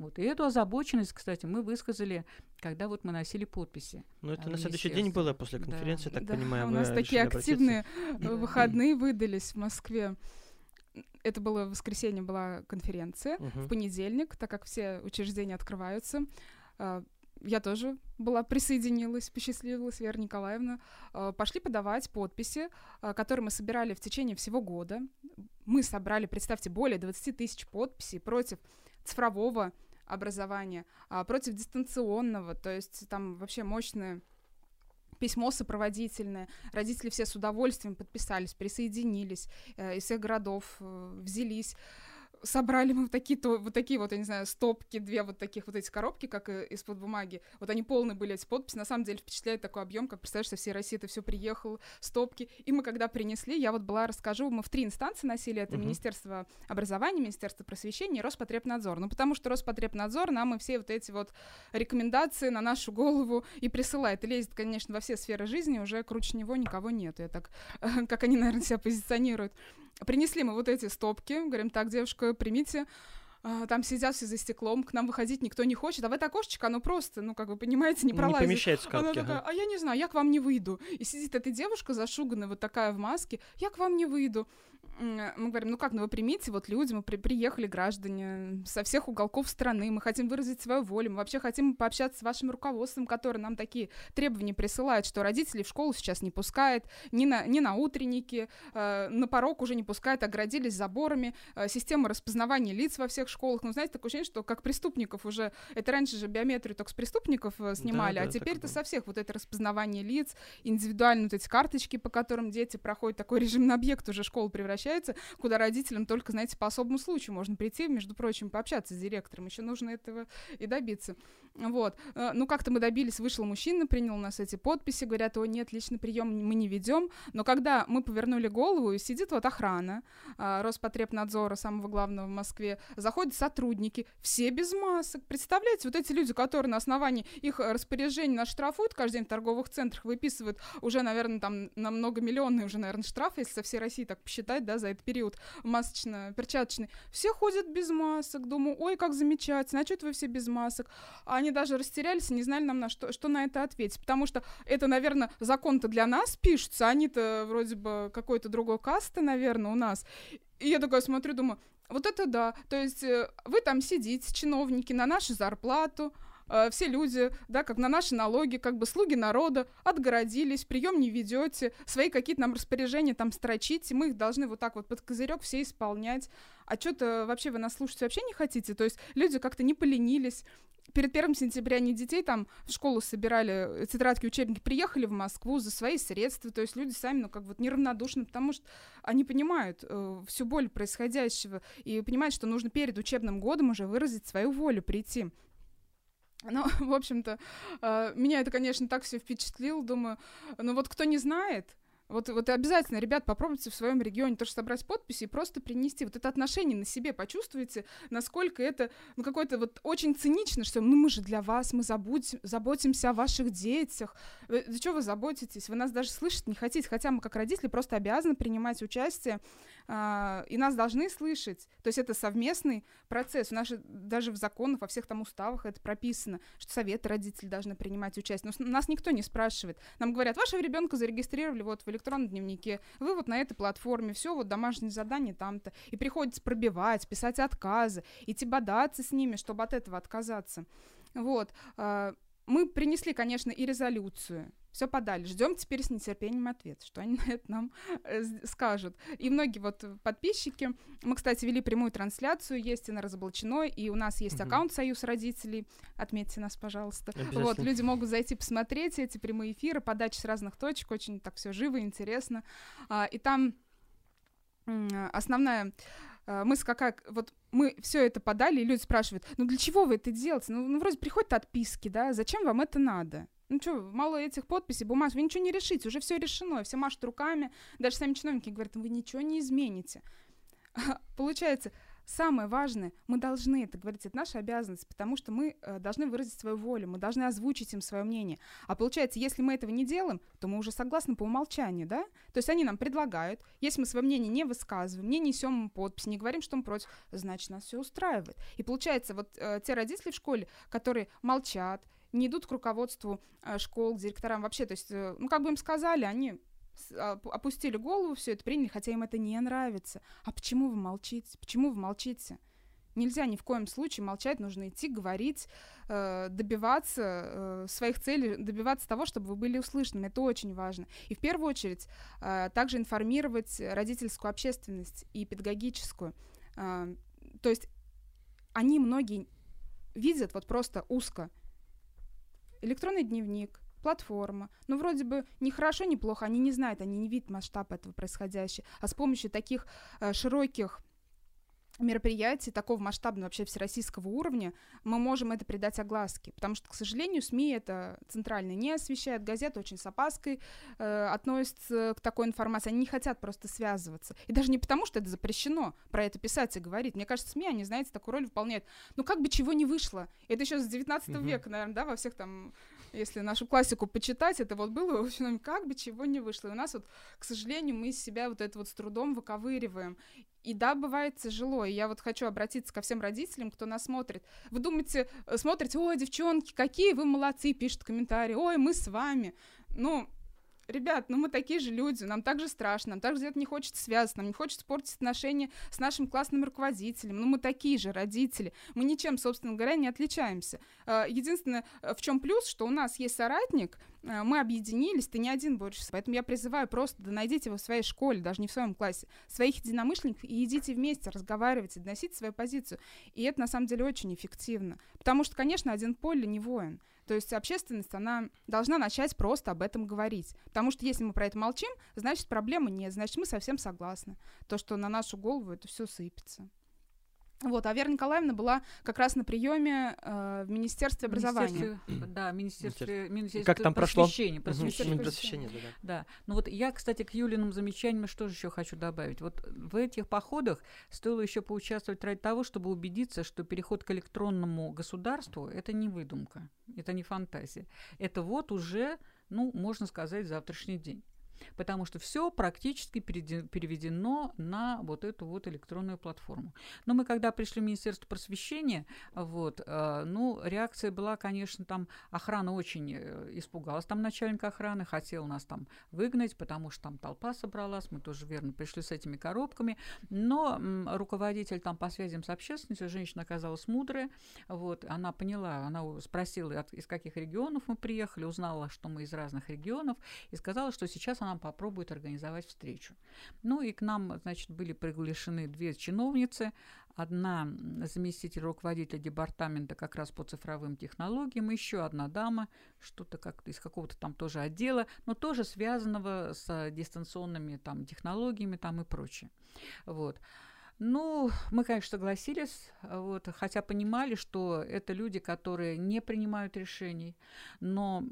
Вот. И эту озабоченность, кстати, мы высказали, когда вот мы носили подписи. Ну, это на следующий день было после конференции, да. так да, понимаю. У нас такие активные обратиться. выходные выдались в Москве. Это было в воскресенье была конференция, uh-huh. в понедельник, так как все учреждения открываются. А, я тоже была, присоединилась, посчастливилась, Вера Николаевна. А, пошли подавать подписи, а, которые мы собирали в течение всего года. Мы собрали, представьте, более 20 тысяч подписей против цифрового образования, а против дистанционного, то есть там вообще мощное письмо сопроводительное. Родители все с удовольствием подписались, присоединились, э, из всех городов э, взялись собрали мы вот такие, то, вот такие вот, я не знаю, стопки, две вот таких вот эти коробки, как из-под бумаги. Вот они полные были, эти подписи. На самом деле впечатляет такой объем, как, представляешь, со всей России это все приехало, стопки. И мы когда принесли, я вот была, расскажу, мы в три инстанции носили, это uh-huh. Министерство образования, Министерство просвещения и Роспотребнадзор. Ну, потому что Роспотребнадзор нам и все вот эти вот рекомендации на нашу голову и присылает. И лезет, конечно, во все сферы жизни, уже круче него никого нет. Я так, как они, наверное, себя позиционируют. Принесли мы вот эти стопки, говорим, так, девушка, примите а, там сидят все за стеклом, к нам выходить никто не хочет, а в это окошечко оно просто, ну, как вы понимаете, не пролазит. Не помещается Она такая, а я не знаю, я к вам не выйду. И сидит эта девушка зашуганная, вот такая в маске, я к вам не выйду мы говорим, ну как, ну вы примите, вот люди, мы при приехали, граждане, со всех уголков страны, мы хотим выразить свою волю, мы вообще хотим пообщаться с вашим руководством, которое нам такие требования присылает, что родителей в школу сейчас не пускает, ни на, ни на утренники, э, на порог уже не пускает, оградились заборами, э, система распознавания лиц во всех школах, ну знаете, такое ощущение, что как преступников уже, это раньше же биометрию только с преступников э, снимали, да, да, а теперь это со всех, вот это распознавание лиц, индивидуально вот эти карточки, по которым дети проходят, такой режим на объект уже школу превращается, превращается, куда родителям только, знаете, по особому случаю можно прийти, между прочим, пообщаться с директором. Еще нужно этого и добиться. Вот. Э, ну, как-то мы добились, вышел мужчина, принял у нас эти подписи, говорят, о, нет, личный прием мы не ведем. Но когда мы повернули голову, сидит вот охрана а, Роспотребнадзора, самого главного в Москве, заходят сотрудники, все без масок. Представляете, вот эти люди, которые на основании их распоряжений нас штрафуют каждый день в торговых центрах, выписывают уже, наверное, там на многомиллионные уже, наверное, штрафы, если со всей России так посчитать, да, за этот период масочно-перчаточный. Все ходят без масок. Думаю, ой, как замечательно, а что вы все без масок? А они даже растерялись и не знали нам, на что, что на это ответить. Потому что это, наверное, закон-то для нас пишутся, они-то вроде бы какой-то другой касты, наверное, у нас. И я такая смотрю, думаю, вот это да. То есть э, вы там сидите, чиновники, на нашу зарплату, э, все люди, да, как на наши налоги, как бы слуги народа, отгородились, прием не ведете, свои какие-то нам распоряжения там строчите, мы их должны вот так вот под козырек все исполнять. А что-то вообще вы нас слушать вообще не хотите? То есть люди как-то не поленились, перед первым сентября они детей там в школу собирали, э, тетрадки, учебники, приехали в Москву за свои средства, то есть люди сами, ну, как вот неравнодушны, потому что они понимают э, всю боль происходящего и понимают, что нужно перед учебным годом уже выразить свою волю, прийти. Ну, в общем-то, э, меня это, конечно, так все впечатлило, думаю, ну вот кто не знает, вот, вот обязательно, ребят, попробуйте в своем регионе тоже собрать подписи и просто принести. Вот это отношение на себе почувствуйте, насколько это, ну, какое-то вот очень цинично, что ну мы же для вас, мы забудем, заботимся о ваших детях. Вы, за что вы заботитесь? Вы нас даже слышать не хотите, хотя мы как родители просто обязаны принимать участие, а, и нас должны слышать. То есть это совместный процесс. У нас же даже в законах, во всех там уставах это прописано, что советы родителей должны принимать участие. Но нас никто не спрашивает. Нам говорят, вашего ребенка зарегистрировали вот в электронном дневнике, вы вот на этой платформе, все, вот домашние задания там-то, и приходится пробивать, писать отказы, идти бодаться с ними, чтобы от этого отказаться. Вот. А, мы принесли, конечно, и резолюцию, все подали. Ждем теперь с нетерпением ответ, что они на это нам э, скажут. И многие вот подписчики, мы, кстати, вели прямую трансляцию, есть и на разоблачено, и у нас есть угу. аккаунт Союз родителей. Отметьте нас, пожалуйста. Вот, люди могут зайти посмотреть эти прямые эфиры, подачи с разных точек, очень так все живо, интересно. А, и там основная а, мысль какая, вот мы все это подали, и люди спрашивают, ну для чего вы это делаете? Ну, ну вроде приходят отписки, да, зачем вам это надо? Ну что, мало этих подписей, бумаг, вы ничего не решите, уже все решено, все машут руками, даже сами чиновники говорят, вы ничего не измените. Получается, самое важное, мы должны это говорить, это наша обязанность, потому что мы э, должны выразить свою волю, мы должны озвучить им свое мнение. А получается, если мы этого не делаем, то мы уже согласны по умолчанию, да? То есть они нам предлагают, если мы свое мнение не высказываем, не несем подпись, не говорим, что мы против, значит, нас все устраивает. И получается, вот э, те родители в школе, которые молчат, не идут к руководству э, школ, к директорам вообще. То есть, э, ну, как бы им сказали, они а, опустили голову, все это приняли, хотя им это не нравится. А почему вы молчите? Почему вы молчите? Нельзя ни в коем случае молчать, нужно идти, говорить, э, добиваться своих целей, добиваться того, чтобы вы были услышаны. Это очень важно. И в первую очередь также информировать родительскую общественность и педагогическую. То есть они многие видят вот просто узко электронный дневник, платформа. Ну, вроде бы не хорошо, не плохо, они не знают, они не видят масштаб этого происходящего. А с помощью таких э, широких мероприятий такого масштабного вообще всероссийского уровня, мы можем это придать огласке. Потому что, к сожалению, СМИ это центрально не освещают, газеты очень с опаской э, относятся к такой информации, они не хотят просто связываться. И даже не потому, что это запрещено про это писать и говорить. Мне кажется, СМИ, они, знаете, такую роль выполняют. Ну, как бы чего не вышло. Это еще с 19 угу. века, наверное, да, во всех там если нашу классику почитать, это вот было, в общем, как бы чего не вышло. И у нас вот, к сожалению, мы из себя вот это вот с трудом выковыриваем. И да, бывает тяжело. И я вот хочу обратиться ко всем родителям, кто нас смотрит. Вы думаете, э, смотрите, ой, девчонки, какие вы молодцы, пишут комментарии, ой, мы с вами. Ну, ребят, ну мы такие же люди, нам также страшно, нам также где-то не хочется связаться, нам не хочется портить отношения с нашим классным руководителем, ну мы такие же родители, мы ничем, собственно говоря, не отличаемся. А, единственное, э, в чем плюс, что у нас есть соратник, э, мы объединились, ты не один борешься, поэтому я призываю просто, да найдите его в своей школе, даже не в своем классе, своих единомышленников и идите вместе, разговаривайте, доносите свою позицию. И это на самом деле очень эффективно, потому что, конечно, один поле не воин. То есть общественность, она должна начать просто об этом говорить. Потому что если мы про это молчим, значит, проблемы нет, значит, мы совсем согласны. То, что на нашу голову это все сыпется. Вот, а Вера Николаевна была как раз на приеме э, в Министерстве образования. да, Министерстве, Министерстве как там просвещения. Прошло? Просвещения, просвещения да, да. да. Ну вот я, кстати, к Юлиным замечаниям что же еще хочу добавить. Вот в этих походах стоило еще поучаствовать ради того, чтобы убедиться, что переход к электронному государству – это не выдумка, это не фантазия. Это вот уже, ну, можно сказать, завтрашний день потому что все практически переведено на вот эту вот электронную платформу. Но мы когда пришли в Министерство просвещения, вот, э, ну, реакция была, конечно, там охрана очень э, испугалась, там начальник охраны хотел нас там выгнать, потому что там толпа собралась, мы тоже верно пришли с этими коробками, но руководитель там по связям с общественностью, женщина оказалась мудрая, вот, она поняла, она спросила, из каких регионов мы приехали, узнала, что мы из разных регионов, и сказала, что сейчас она нам попробует организовать встречу. Ну и к нам, значит, были приглашены две чиновницы. Одна заместитель руководителя департамента как раз по цифровым технологиям, еще одна дама, что-то как из какого-то там тоже отдела, но тоже связанного с дистанционными там технологиями там и прочее. Вот. Ну, мы, конечно, согласились, вот, хотя понимали, что это люди, которые не принимают решений. Но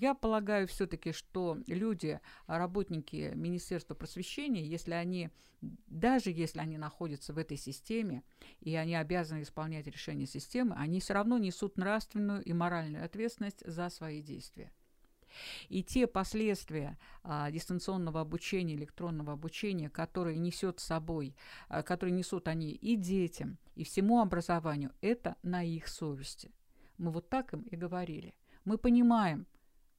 я полагаю все-таки, что люди, работники Министерства просвещения, если они, даже если они находятся в этой системе, и они обязаны исполнять решения системы, они все равно несут нравственную и моральную ответственность за свои действия. И те последствия а, дистанционного обучения, электронного обучения, которые несет с собой, а, которые несут они и детям, и всему образованию, это на их совести. Мы вот так им и говорили. Мы понимаем,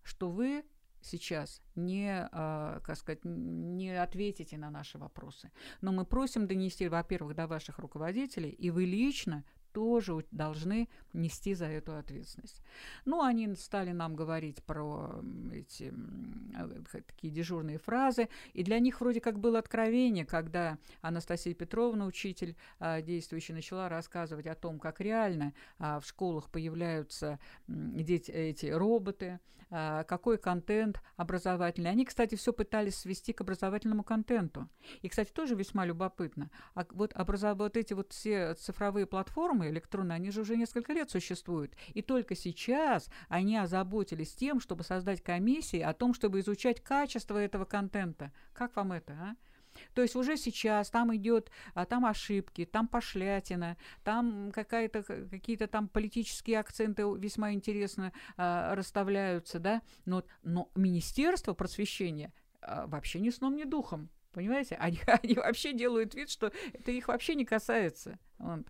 что вы сейчас не, э, как сказать, не ответите на наши вопросы. Но мы просим донести, во-первых, до ваших руководителей, и вы лично тоже должны нести за эту ответственность. Ну, они стали нам говорить про эти э, такие дежурные фразы, и для них вроде как было откровение, когда Анастасия Петровна, учитель а, действующий, начала рассказывать о том, как реально а, в школах появляются дети, эти роботы, а, какой контент образовательный. Они, кстати, все пытались свести к образовательному контенту. И, кстати, тоже весьма любопытно. А вот, образов... вот эти вот все цифровые платформы электронные, они же уже несколько лет существуют. И только сейчас они озаботились тем, чтобы создать комиссии о том, чтобы изучать качество этого контента. Как вам это, а? То есть уже сейчас там идет, а, там ошибки, там пошлятина, там какая-то, какие-то там политические акценты весьма интересно а, расставляются, да, но, но Министерство просвещения а, вообще ни сном, ни духом. Понимаете? Они, они вообще делают вид, что это их вообще не касается. Вот.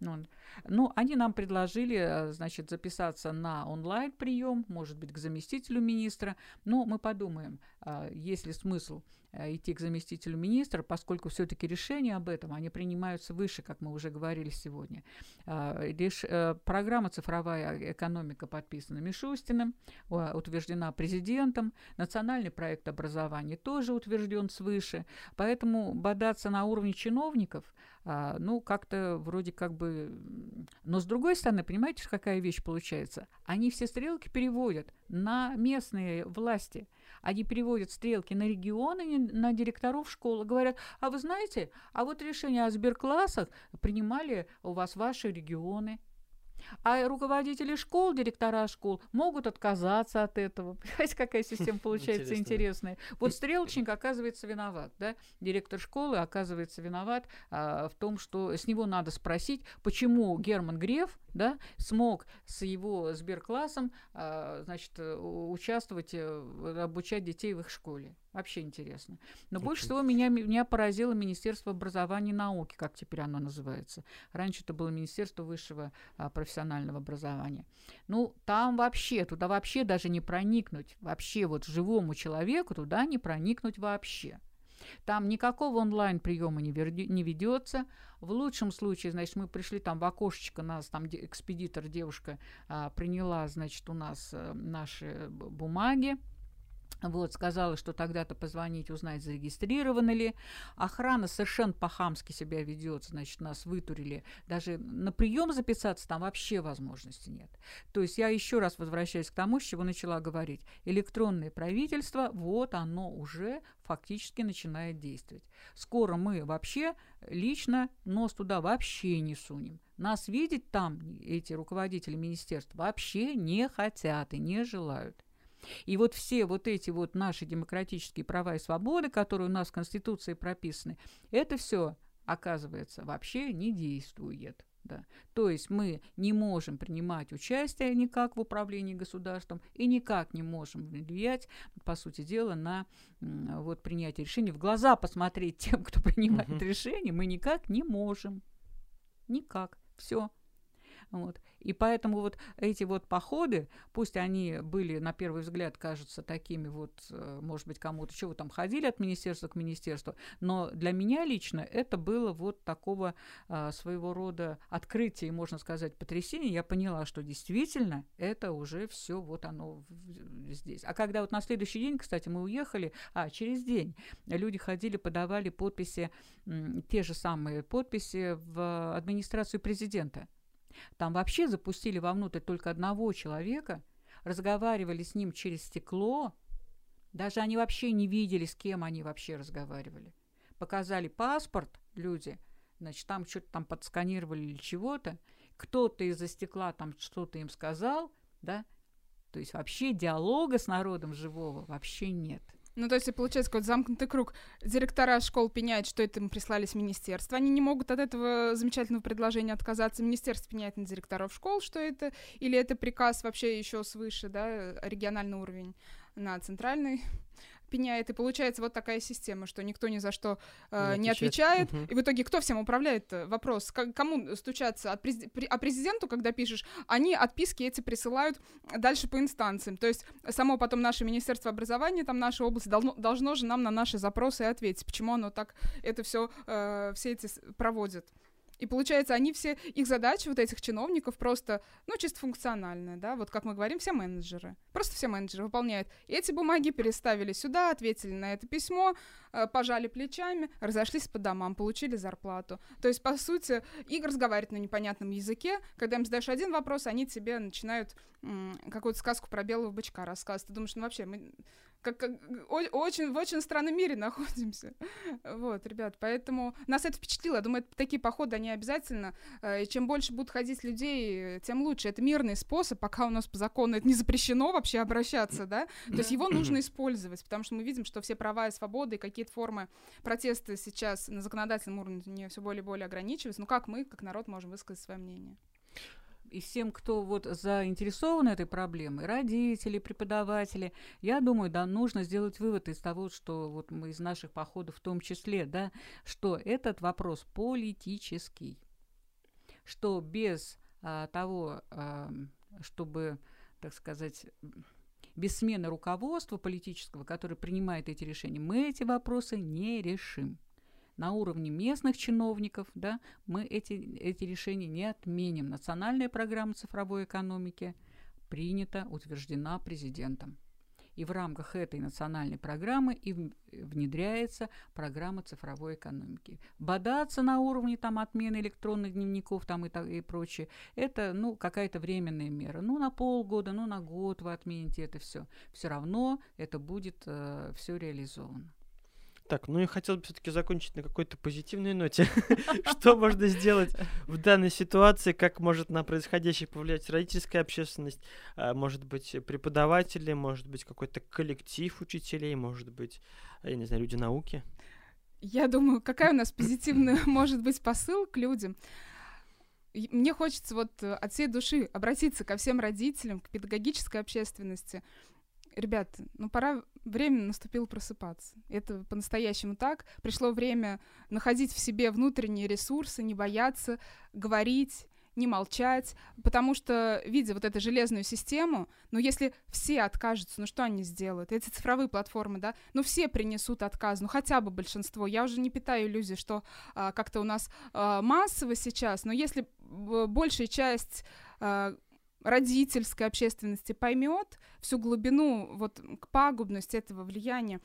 Вот. Ну, они нам предложили, э, значит, записаться на онлайн-прием, может быть, к заместителю министра. Но мы подумаем, а, есть ли смысл Э, идти к заместителю министра, поскольку все-таки решения об этом, они принимаются выше, как мы уже говорили сегодня. А. Э, программа «Цифровая экономика» подписана Мишустиным, утверждена президентом, национальный проект образования тоже утвержден свыше, поэтому бодаться на уровне чиновников, а, ну, как-то вроде как бы... Но с другой стороны, понимаете, какая вещь получается? Они все стрелки переводят на местные власти – они переводят стрелки на регионы, на директоров школы. Говорят, а вы знаете, а вот решение о сберклассах принимали у вас ваши регионы. А руководители школ, директора школ могут отказаться от этого. Понимаете, какая система получается интересная. Вот стрелочник оказывается виноват, да? Директор школы оказывается виноват а, в том, что с него надо спросить, почему Герман Греф, да, смог с его сберклассом, а, значит, участвовать, э, обучать детей в их школе. Вообще интересно. Но больше всего меня, меня поразило Министерство образования и науки, как теперь оно называется. Раньше это было Министерство высшего а, профессионального образования. Ну, там вообще, туда вообще даже не проникнуть. Вообще вот живому человеку туда не проникнуть вообще. Там никакого онлайн приема не, не ведется. В лучшем случае, значит, мы пришли там в окошечко, нас там экспедитор, девушка а, приняла, значит, у нас а, наши бумаги, вот, сказала, что тогда-то позвонить, узнать, зарегистрированы ли. Охрана совершенно по-хамски себя ведет, значит, нас вытурили. Даже на прием записаться там вообще возможности нет. То есть я еще раз возвращаюсь к тому, с чего начала говорить. Электронное правительство, вот оно уже фактически начинает действовать. Скоро мы вообще лично нос туда вообще не сунем. Нас видеть там эти руководители министерств вообще не хотят и не желают. И вот все вот эти вот наши демократические права и свободы, которые у нас в Конституции прописаны, это все, оказывается, вообще не действует. Да. То есть мы не можем принимать участие никак в управлении государством и никак не можем влиять, по сути дела, на вот, принятие решений. В глаза посмотреть тем, кто принимает uh-huh. решения, мы никак не можем. Никак. Все. Вот. И поэтому вот эти вот походы, пусть они были на первый взгляд кажутся такими вот, э, может быть, кому-то, чего там ходили от министерства к министерству, но для меня лично это было вот такого а, своего рода открытие, можно сказать, потрясение. Я поняла, что действительно это уже все вот оно здесь. А когда вот на следующий день, кстати, мы уехали, а через день люди ходили, подавали подписи, те же самые подписи в администрацию президента. Там вообще запустили вовнутрь только одного человека, разговаривали с ним через стекло, даже они вообще не видели, с кем они вообще разговаривали. Показали паспорт люди, значит, там что-то там подсканировали или чего-то, кто-то из-за стекла там что-то им сказал, да, то есть вообще диалога с народом живого вообще нет. Ну, то есть, получается, какой-то замкнутый круг. Директора школ пеняют, что это им прислали с министерства. Они не могут от этого замечательного предложения отказаться. Министерство пеняет на директоров школ, что это, или это приказ вообще еще свыше, да, региональный уровень на центральный пеняет, и получается вот такая система, что никто ни за что э, не, не отвечает, угу. и в итоге кто всем управляет? Э, вопрос, к- кому стучаться? От през- при- а президенту, когда пишешь, они отписки эти присылают дальше по инстанциям, то есть само потом наше Министерство образования, там наша область должно, должно же нам на наши запросы ответить, почему оно так это все, э, все эти проводит. И получается, они все, их задача вот этих чиновников просто, ну, чисто функциональная, да, вот как мы говорим, все менеджеры. Просто все менеджеры выполняют. И эти бумаги переставили сюда, ответили на это письмо, э, пожали плечами, разошлись по домам, получили зарплату. То есть, по сути, их разговаривают на непонятном языке. Когда им задаешь один вопрос, они тебе начинают м- какую-то сказку про белого бычка рассказывать. Ты думаешь, ну, вообще, мы как, как очень, в очень странном мире находимся. Вот, ребят, поэтому нас это впечатлило. Я думаю, такие походы, они обязательно. Э, и чем больше будут ходить людей, тем лучше. Это мирный способ, пока у нас по закону это не запрещено вообще обращаться, да? То есть его нужно использовать, потому что мы видим, что все права и свободы, и какие-то формы протеста сейчас на законодательном уровне все более и более ограничиваются. Ну как мы, как народ, можем высказать свое мнение? И всем, кто вот заинтересован этой проблемой, родители, преподаватели, я думаю, да, нужно сделать вывод из того, что вот мы из наших походов в том числе, да, что этот вопрос политический, что без а, того, а, чтобы, так сказать, без смены руководства политического, которое принимает эти решения, мы эти вопросы не решим на уровне местных чиновников, да, мы эти, эти решения не отменим. Национальная программа цифровой экономики принята, утверждена президентом. И в рамках этой национальной программы и внедряется программа цифровой экономики. Бодаться на уровне там, отмены электронных дневников там, и, и прочее, это ну, какая-то временная мера. Ну, на полгода, ну, на год вы отмените это все. Все равно это будет э, все реализовано. Так, ну и хотелось бы все-таки закончить на какой-то позитивной ноте. Что можно сделать в данной ситуации, как может на происходящее повлиять родительская общественность, а, может быть, преподаватели, может быть, какой-то коллектив учителей, может быть, я не знаю, люди науки? Я думаю, какая у нас позитивная может быть посыл к людям. Мне хочется вот от всей души обратиться ко всем родителям, к педагогической общественности, ребят, ну пора, время наступило просыпаться. Это по-настоящему так. Пришло время находить в себе внутренние ресурсы, не бояться говорить, не молчать, потому что, видя вот эту железную систему, ну, если все откажутся, ну, что они сделают? Эти цифровые платформы, да, ну, все принесут отказ, ну, хотя бы большинство. Я уже не питаю иллюзий, что а, как-то у нас а, массово сейчас, но если большая часть а, родительской общественности поймет всю глубину, вот к пагубности этого влияния,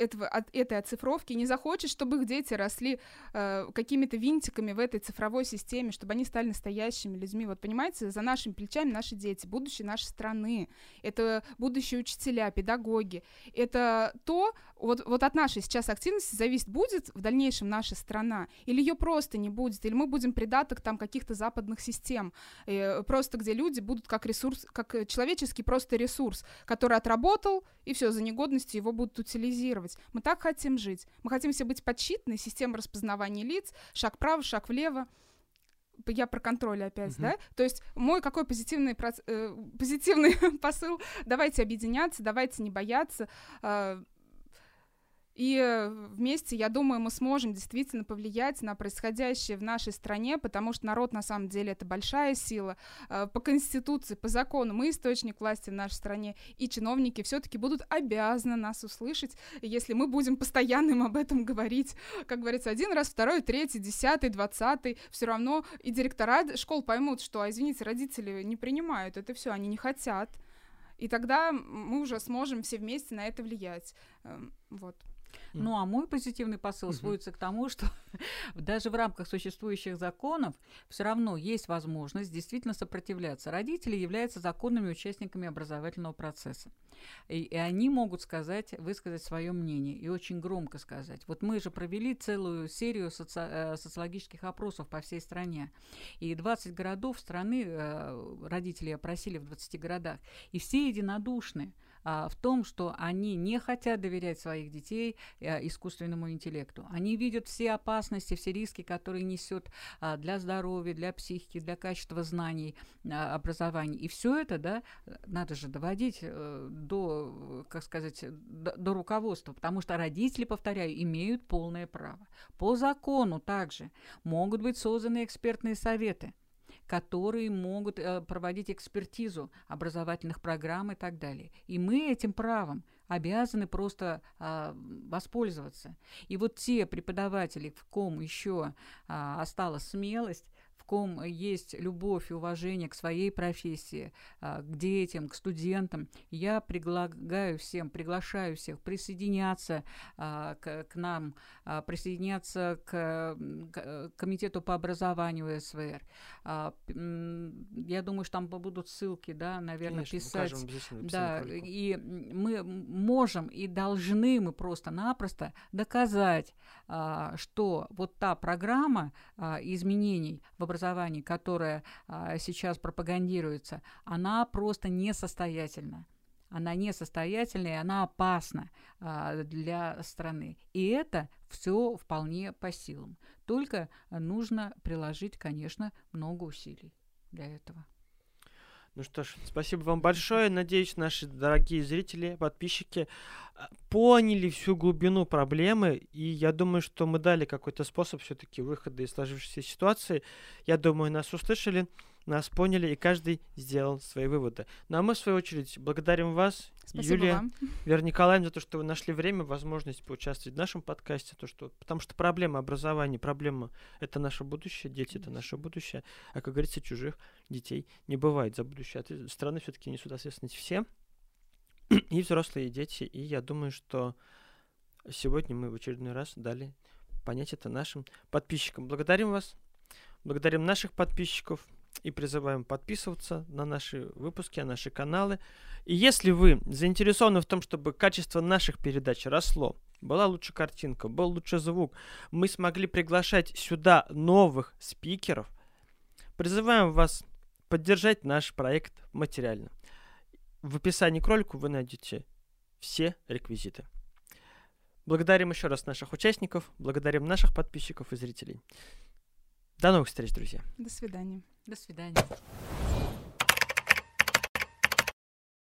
этого, от этой оцифровки, не захочет, чтобы их дети росли э, какими-то винтиками в этой цифровой системе, чтобы они стали настоящими людьми. Вот понимаете, за нашими плечами наши дети, будущее нашей страны, это будущие учителя, педагоги. Это то, вот, вот от нашей сейчас активности зависит, будет в дальнейшем наша страна, или ее просто не будет, или мы будем придаток там каких-то западных систем, э, просто где люди будут как ресурс, как человеческий просто ресурс, который отработал, и все, за негодностью его будут утилизировать. Мы так хотим жить. Мы хотим все быть подсчитаны, система распознавания лиц, шаг вправо, шаг влево я про контроль опять, uh-huh. да? То есть мой какой позитивный, э, позитивный посыл, давайте объединяться, давайте не бояться, э, и э, вместе, я думаю, мы сможем действительно повлиять на происходящее в нашей стране, потому что народ на самом деле это большая сила. Э, по Конституции, по закону мы источник власти в нашей стране, и чиновники все-таки будут обязаны нас услышать, если мы будем постоянно им об этом говорить. Как говорится, один раз, второй, третий, десятый, двадцатый, все равно и директора школ поймут, что, а, извините, родители не принимают это все, они не хотят. И тогда мы уже сможем все вместе на это влиять. Эм, вот. Ну, а мой позитивный посыл сводится к тому, что даже в рамках существующих законов все равно есть возможность действительно сопротивляться. Родители являются законными участниками образовательного процесса. И, и они могут сказать, высказать свое мнение и очень громко сказать. Вот мы же провели целую серию соци э, социологических опросов по всей стране. И 20 городов страны э, родители опросили в 20 городах. И все единодушны а, в том, что они не хотят доверять своих детей а, искусственному интеллекту. Они видят все опасности, все риски, которые несет а, для здоровья, для психики, для качества знаний, а, образования. И все это, да, надо же доводить а, до, как сказать, до, до руководства, потому что родители, повторяю, имеют полное право. По закону также могут быть созданы экспертные советы которые могут э, проводить экспертизу образовательных программ и так далее. И мы этим правом обязаны просто а, воспользоваться. И вот те преподаватели, в ком еще а, осталась смелость, ком есть любовь и уважение к своей профессии, а, к детям, к студентам, я предлагаю всем, приглашаю всех присоединяться а, к, к нам, а, присоединяться к, к комитету по образованию СВР. Я думаю, что там будут ссылки, да, наверное, Конечно, писать. Укажем, да, и мы можем и должны мы просто-напросто доказать, что вот та программа изменений в образовании образовании, которая сейчас пропагандируется, она просто несостоятельна. Она несостоятельна и она опасна а, для страны. И это все вполне по силам. Только нужно приложить, конечно, много усилий для этого. Ну что ж, спасибо вам большое. Надеюсь, наши дорогие зрители, подписчики а, поняли всю глубину проблемы. И я думаю, что мы дали какой-то способ все-таки выхода из сложившейся ситуации. Я думаю, нас услышали нас поняли, и каждый сделал свои выводы. Ну а мы, в свою очередь, благодарим вас, Спасибо Юлия, вам. Вера Николаевна, за то, что вы нашли время, возможность поучаствовать в нашем подкасте, то, что, потому что проблема образования, проблема — это наше будущее, дети — это наше будущее, а, как говорится, чужих детей не бывает за будущее. А страны все-таки несут ответственность все, и взрослые, и дети, и я думаю, что сегодня мы в очередной раз дали понять это нашим подписчикам. Благодарим вас, благодарим наших подписчиков, и призываем подписываться на наши выпуски, на наши каналы. И если вы заинтересованы в том, чтобы качество наших передач росло, была лучше картинка, был лучше звук. Мы смогли приглашать сюда новых спикеров. Призываем вас поддержать наш проект материально. В описании к ролику вы найдете все реквизиты. Благодарим еще раз наших участников, благодарим наших подписчиков и зрителей. До новых встреч, друзья. До свидания. До свидания.